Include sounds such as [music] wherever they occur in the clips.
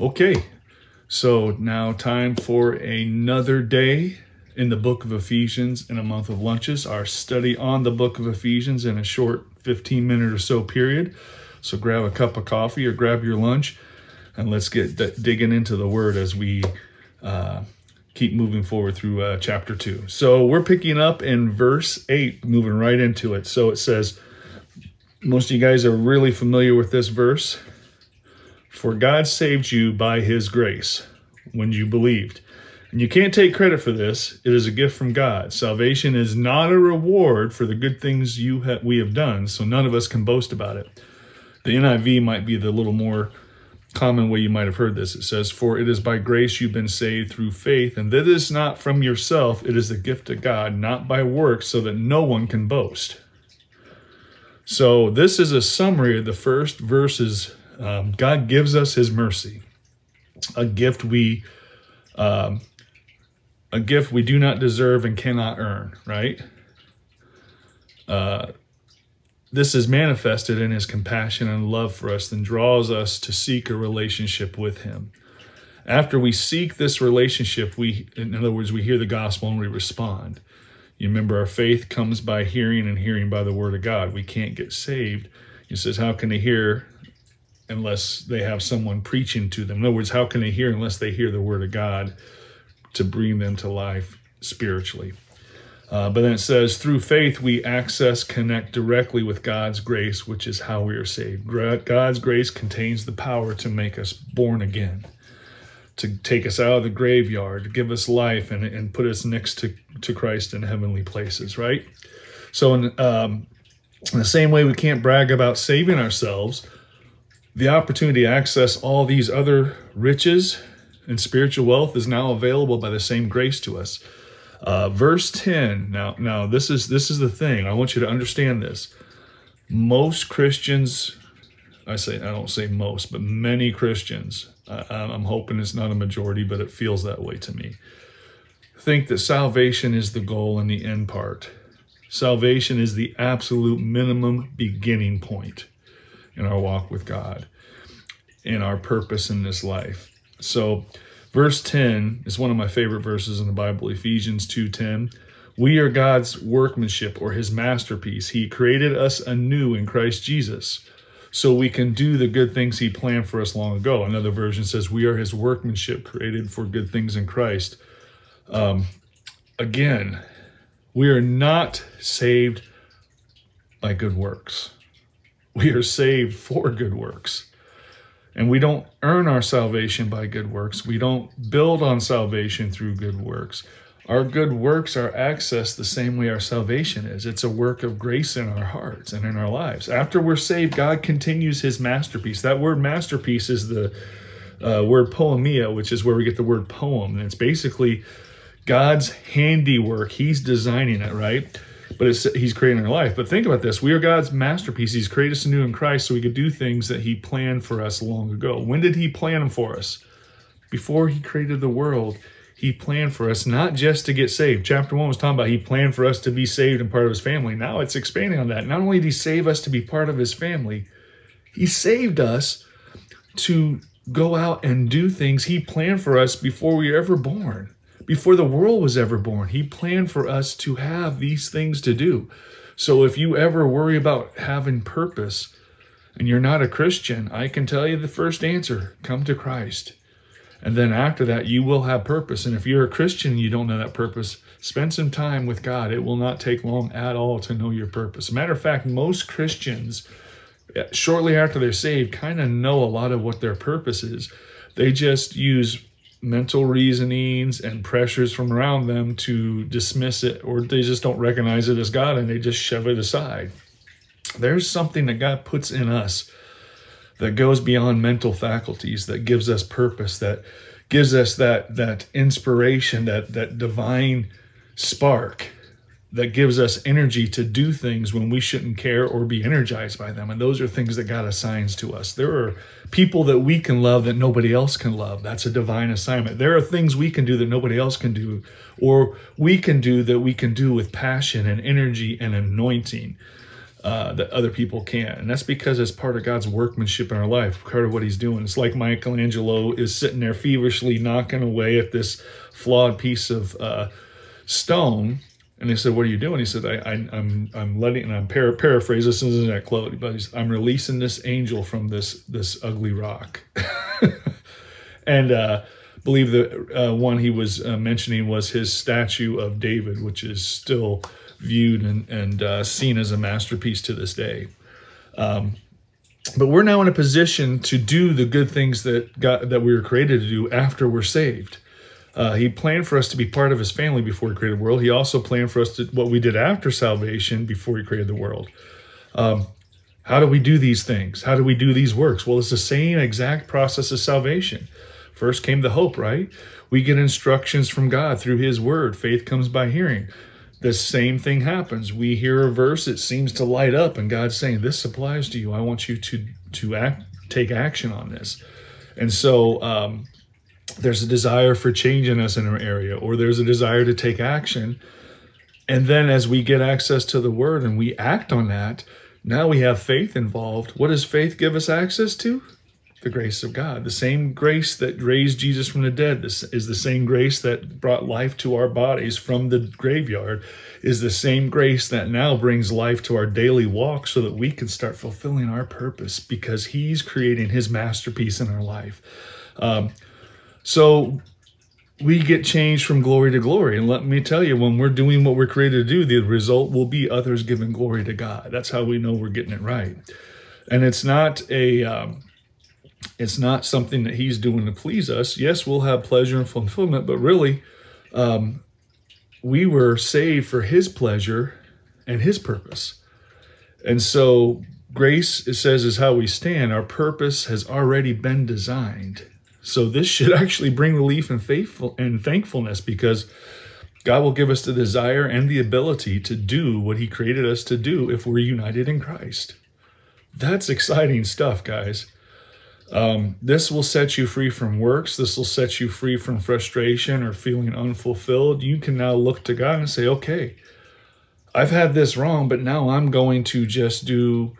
Okay, so now time for another day in the book of Ephesians in a month of lunches. Our study on the book of Ephesians in a short 15 minute or so period. So grab a cup of coffee or grab your lunch and let's get d- digging into the word as we uh, keep moving forward through uh, chapter 2. So we're picking up in verse 8, moving right into it. So it says, most of you guys are really familiar with this verse. For God saved you by his grace when you believed. And you can't take credit for this. It is a gift from God. Salvation is not a reward for the good things you ha- we have done, so none of us can boast about it. The NIV might be the little more common way you might have heard this. It says, For it is by grace you've been saved through faith, and that is not from yourself, it is the gift of God, not by works, so that no one can boast. So, this is a summary of the first verses. Um, God gives us his mercy, a gift we. Um, a gift we do not deserve and cannot earn, right? Uh, this is manifested in his compassion and love for us and draws us to seek a relationship with him. After we seek this relationship, we, in other words, we hear the gospel and we respond. You remember, our faith comes by hearing and hearing by the word of God. We can't get saved. He says, How can they hear unless they have someone preaching to them? In other words, how can they hear unless they hear the word of God to bring them to life spiritually? Uh, but then it says, through faith, we access, connect directly with God's grace, which is how we are saved. God's grace contains the power to make us born again, to take us out of the graveyard, to give us life, and, and put us next to, to Christ in heavenly places, right? So, in, um, in the same way we can't brag about saving ourselves, the opportunity to access all these other riches and spiritual wealth is now available by the same grace to us. Uh, verse 10. Now, now this is this is the thing. I want you to understand this. Most Christians, I say I don't say most, but many Christians. I, I'm hoping it's not a majority, but it feels that way to me. Think that salvation is the goal and the end part. Salvation is the absolute minimum beginning point in our walk with God, in our purpose in this life. So Verse 10 is one of my favorite verses in the Bible, Ephesians 2:10. We are God's workmanship or his masterpiece. He created us anew in Christ Jesus so we can do the good things he planned for us long ago. Another version says we are his workmanship created for good things in Christ. Um, again, we are not saved by good works. We are saved for good works. And we don't earn our salvation by good works. We don't build on salvation through good works. Our good works are accessed the same way our salvation is. It's a work of grace in our hearts and in our lives. After we're saved, God continues his masterpiece. That word masterpiece is the uh, word poiema, which is where we get the word poem. And it's basically God's handiwork. He's designing it, right? But he's creating our life. But think about this: we are God's masterpiece. He's created us anew in Christ, so we could do things that He planned for us long ago. When did He plan them for us? Before He created the world, He planned for us not just to get saved. Chapter one was talking about He planned for us to be saved and part of His family. Now it's expanding on that. Not only did He save us to be part of His family, He saved us to go out and do things He planned for us before we were ever born before the world was ever born. He planned for us to have these things to do. So if you ever worry about having purpose and you're not a Christian, I can tell you the first answer come to Christ. And then after that, you will have purpose. And if you're a Christian and you don't know that purpose, spend some time with God. It will not take long at all to know your purpose. Matter of fact, most Christians, eh, shortly after they're saved, kind of know a lot of what their purpose is. They just use mental reasonings and pressures from around them to dismiss it, or they just don't recognize it as God and they just shove it aside. There's something that God puts in us that goes beyond mental faculties, that gives us purpose, that gives us that that inspiration, that that divine spark that gives us energy to do things when we shouldn't care or be energized by them. And those are things that God assigns to us. There are people that we can love that nobody else can love. That's a divine assignment. There are things we can do that nobody else can do, or we can do that we can do with passion and energy and anointing. uh, that other people can't. And that's because it's part of God's workmanship in our life, part of what He's doing. It's like Michelangelo is sitting there feverishly knocking away at this flawed piece of uh, stone. And they said, "What are you doing?" He said, I, am I'm, I'm letting." And I'm para- paraphrase. This isn't that quote, but I'm releasing this angel from this this ugly rock. [laughs] and uh, believe the uh, one he was uh, mentioning was his statue of David, which is still viewed and, and uh, seen as a masterpiece to this day. Um, but we're now in a position to do the good things that God, that we were created to do after we're saved. Uh, he planned for us to be part of His family before He created the world. He also planned for us to what we did after salvation before He created the world. Um, how do we do these things? How do we do these works? Well, it's the same exact process as salvation. First came the hope, right? We get instructions from God through His Word. Faith comes by hearing the same thing happens. We hear a verse, it seems to light up, and God's saying, This applies to you. I want you to to act take action on this. And so um, there's a desire for change in us in an area, or there's a desire to take action. And then as we get access to the word and we act on that, now we have faith involved. What does faith give us access to? the grace of God. The same grace that raised Jesus from the dead is the same grace that brought life to our bodies from the graveyard, is the same grace that now brings life to our daily walk so that we can start fulfilling our purpose because He's creating His masterpiece in our life. Um, so we get changed from glory to glory. And let me tell you, when we're doing what we're created to do, the result will be others giving glory to God. That's how we know we're getting it right. And it's not a. Um, it's not something that he's doing to please us. Yes, we'll have pleasure and fulfillment, but really, um, we were saved for his pleasure and his purpose. And so, grace, it says, is how we stand. Our purpose has already been designed. So, this [laughs] should actually bring relief and faithful and thankfulness because God will give us the desire and the ability to do what he created us to do if we're united in Christ. That's exciting stuff, guys. Um, this will set you free from works. This will set you free from frustration or feeling unfulfilled. You can now look to God and say, okay, I've had this wrong, but now I'm going to just do,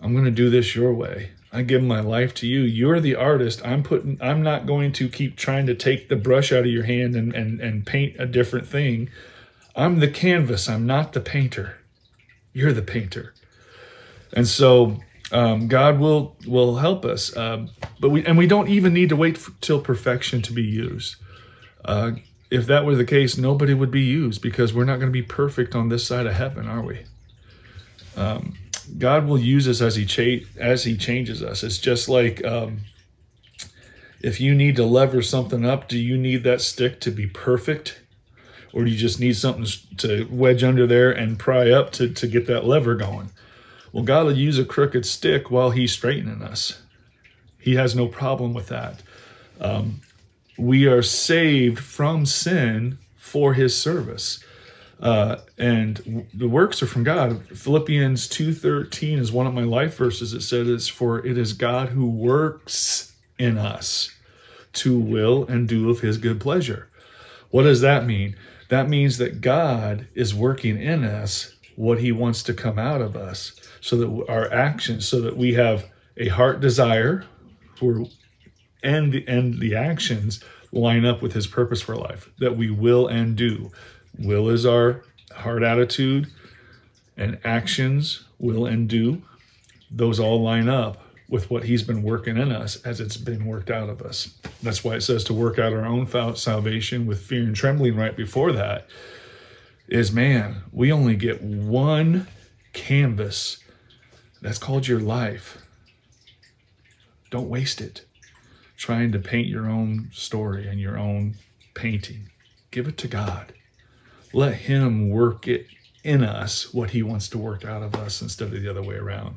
I'm going to do this your way. I give my life to you. You're the artist. I'm putting, I'm not going to keep trying to take the brush out of your hand and, and, and paint a different thing. I'm the canvas. I'm not the painter. You're the painter. And so um, God will will help us. Um, but we and we don't even need to wait till perfection to be used. Uh, if that were the case, nobody would be used because we're not going to be perfect on this side of heaven, are we? Um, God will use us as he cha- as he changes us. It's just like um, if you need to lever something up, do you need that stick to be perfect? Or do you just need something to wedge under there and pry up to, to get that lever going? Well, God will use a crooked stick while He's straightening us. He has no problem with that. Um, we are saved from sin for His service. Uh, and the works are from God. Philippians 2.13 is one of my life verses. It says, For it is God who works in us to will and do of his good pleasure. What does that mean? That means that God is working in us what he wants to come out of us so that our actions, so that we have a heart desire for and and the actions line up with his purpose for life that we will and do. Will is our heart attitude, and actions, will and do, those all line up with what he's been working in us as it's been worked out of us. That's why it says to work out our own salvation with fear and trembling right before that is man, we only get one canvas that's called your life. Don't waste it trying to paint your own story and your own painting. Give it to God. Let Him work it in us what He wants to work out of us instead of the other way around.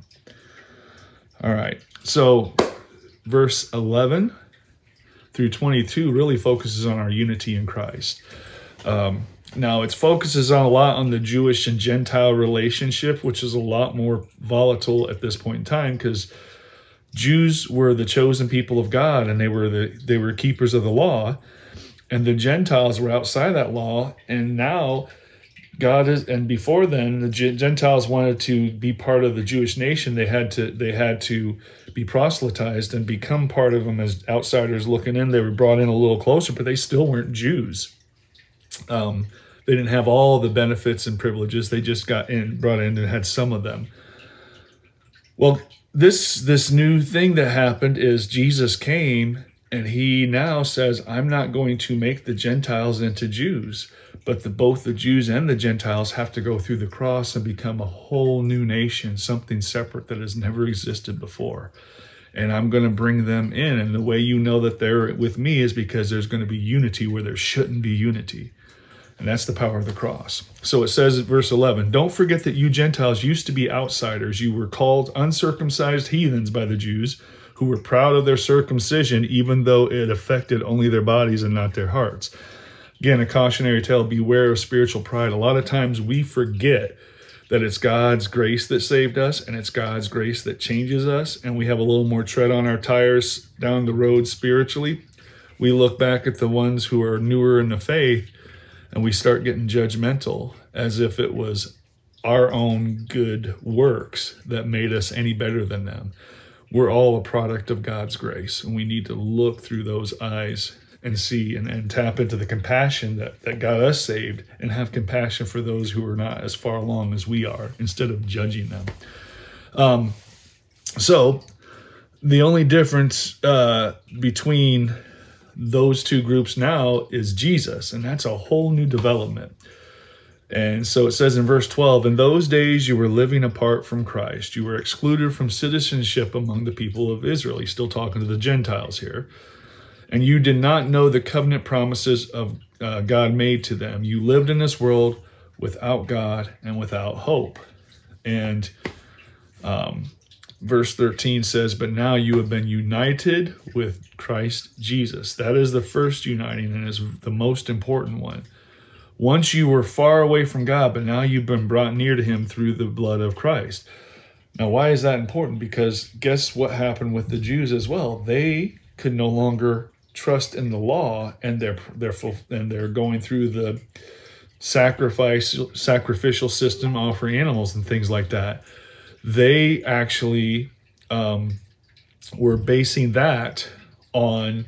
All right. So, verse 11 through 22 really focuses on our unity in Christ. Um, now, it focuses on a lot on the Jewish and Gentile relationship, which is a lot more volatile at this point in time because Jews were the chosen people of God and they were the they were keepers of the law, and the Gentiles were outside that law. And now God is, and before then, the Gentiles wanted to be part of the Jewish nation. They had to, they had to be proselytized and become part of them as outsiders looking in. They were brought in a little closer, but they still weren't Jews. Um, they didn't have all the benefits and privileges. They just got in, brought in, and had some of them. Well, this this new thing that happened is Jesus came and he now says, I'm not going to make the Gentiles into Jews, but the, both the Jews and the Gentiles have to go through the cross and become a whole new nation, something separate that has never existed before. And I'm going to bring them in. And the way you know that they're with me is because there's going to be unity where there shouldn't be unity. And that's the power of the cross. So it says at verse 11 Don't forget that you Gentiles used to be outsiders. You were called uncircumcised heathens by the Jews who were proud of their circumcision, even though it affected only their bodies and not their hearts. Again, a cautionary tale beware of spiritual pride. A lot of times we forget that it's God's grace that saved us and it's God's grace that changes us, and we have a little more tread on our tires down the road spiritually. We look back at the ones who are newer in the faith and we start getting judgmental as if it was our own good works that made us any better than them we're all a product of God's grace, and we need to look through those eyes and see and, and tap into the compassion that, that got us saved and have compassion for those who are not as far along as we are instead of judging them. Um, so, the only difference uh, between those two groups now is Jesus, and that's a whole new development. And so it says in verse 12, in those days you were living apart from Christ. You were excluded from citizenship among the people of Israel. He's still talking to the Gentiles here. And you did not know the covenant promises of uh, God made to them. You lived in this world without God and without hope. And um, verse 13 says, But now you have been united with Christ Jesus. That is the first uniting and is the most important one. Once you were far away from God, but now you've been brought near to Him through the blood of Christ. Now, why is that important? Because guess what happened with the Jews as well? They could no longer trust in the law, and they're they're and they're going through the sacrifice sacrificial system, offering animals and things like that. They actually um, were basing that on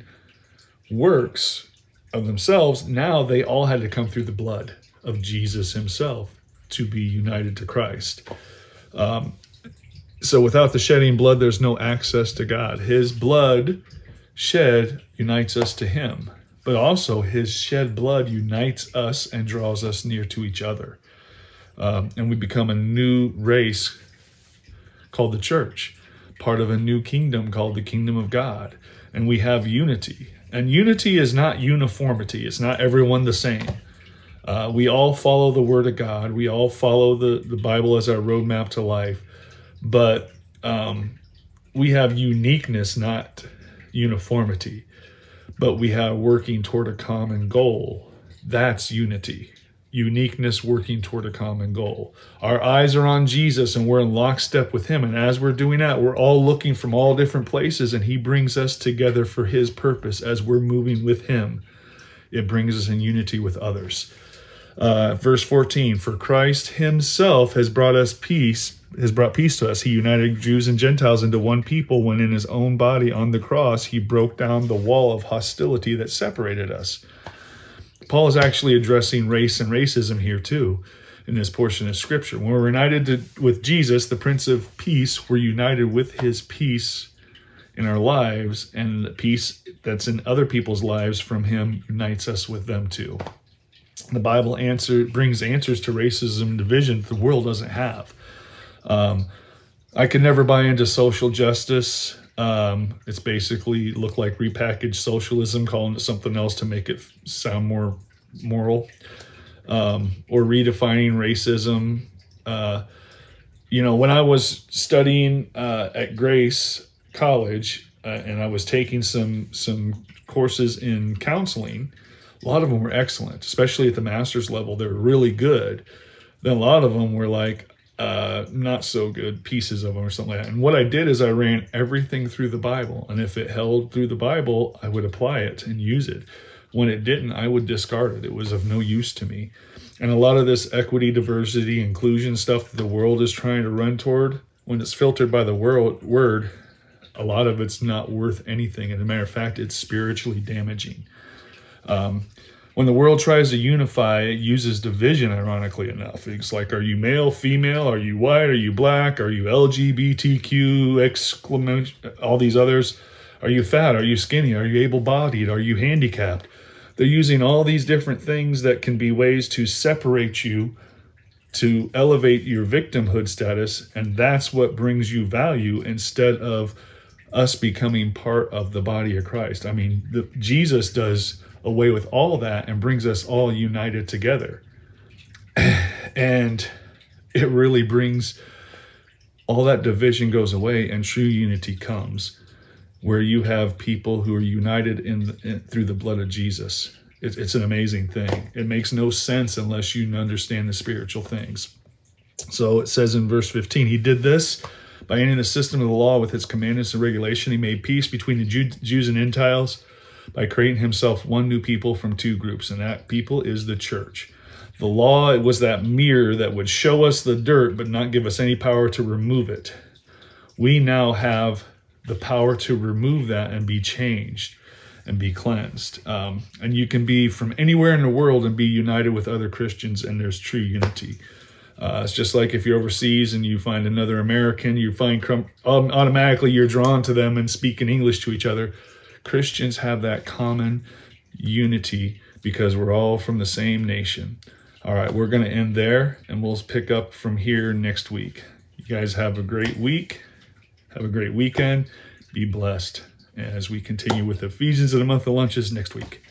works of themselves, now they all had to come through the blood of Jesus himself to be united to Christ. Um, so without the shedding blood, there's no access to God. His blood shed unites us to him, but also his shed blood unites us and draws us near to each other. Um, and we become a new race called the church, part of a new kingdom called the kingdom of God. And we have unity and unity is not uniformity, it's not everyone the same. Uh, we all follow the Word of God, we all follow the, the Bible as our roadmap to life, but um, we have uniqueness, not uniformity. But we have working toward a common goal. That's unity uniqueness working toward a common goal. Our eyes are on Jesus and we're in lockstep with Him. And as we're doing that, we're all looking from all different places and He brings us together for His purpose as we're moving with Him. It brings us in unity with others. Uh, verse 14 For Christ Himself has brought us peace, has brought peace to us. He united Jews and Gentiles into one people when in His own body on the cross He broke down the wall of hostility that separated us. Paul is actually addressing race and racism here too in this portion of scripture. When we're united to, with Jesus, the Prince of Peace, we're united with his peace in our lives, and the peace that's in other people's lives from him unites us with them too. The Bible answer brings answers to racism and division that the world doesn't have. Um, I could never buy into social justice um, it's basically look like repackaged socialism, calling it something else to make it sound more moral, um, or redefining racism. Uh, you know, when I was studying uh, at Grace College uh, and I was taking some some courses in counseling, a lot of them were excellent, especially at the master's level. They were really good. Then a lot of them were like, uh, not so good pieces of them or something like that. And what I did is I ran everything through the Bible. And if it held through the Bible, I would apply it and use it. When it didn't, I would discard it. It was of no use to me. And a lot of this equity, diversity, inclusion stuff that the world is trying to run toward, when it's filtered by the world, word, a lot of it's not worth anything. And As a matter of fact, it's spiritually damaging. Um, when the world tries to unify, it uses division, ironically enough. It's like, are you male, female? Are you white? Are you black? Are you LGBTQ, exclamation, all these others? Are you fat? Are you skinny? Are you able bodied? Are you handicapped? They're using all these different things that can be ways to separate you to elevate your victimhood status. And that's what brings you value instead of us becoming part of the body of Christ. I mean, the, Jesus does away with all that and brings us all united together. [clears throat] and it really brings all that division goes away and true unity comes where you have people who are united in, in through the blood of Jesus. It, it's an amazing thing. It makes no sense unless you understand the spiritual things. So it says in verse 15, he did this by ending the system of the law with its commandments and regulation. He made peace between the Jew, Jews and Gentiles by creating himself one new people from two groups, and that people is the church. The law was that mirror that would show us the dirt but not give us any power to remove it. We now have the power to remove that and be changed and be cleansed. Um, and you can be from anywhere in the world and be united with other Christians, and there's true unity. Uh, it's just like if you're overseas and you find another American, you find um, automatically you're drawn to them and speaking English to each other. Christians have that common unity because we're all from the same nation. All right, we're going to end there and we'll pick up from here next week. You guys have a great week. Have a great weekend. Be blessed as we continue with Ephesians in the month of lunches next week.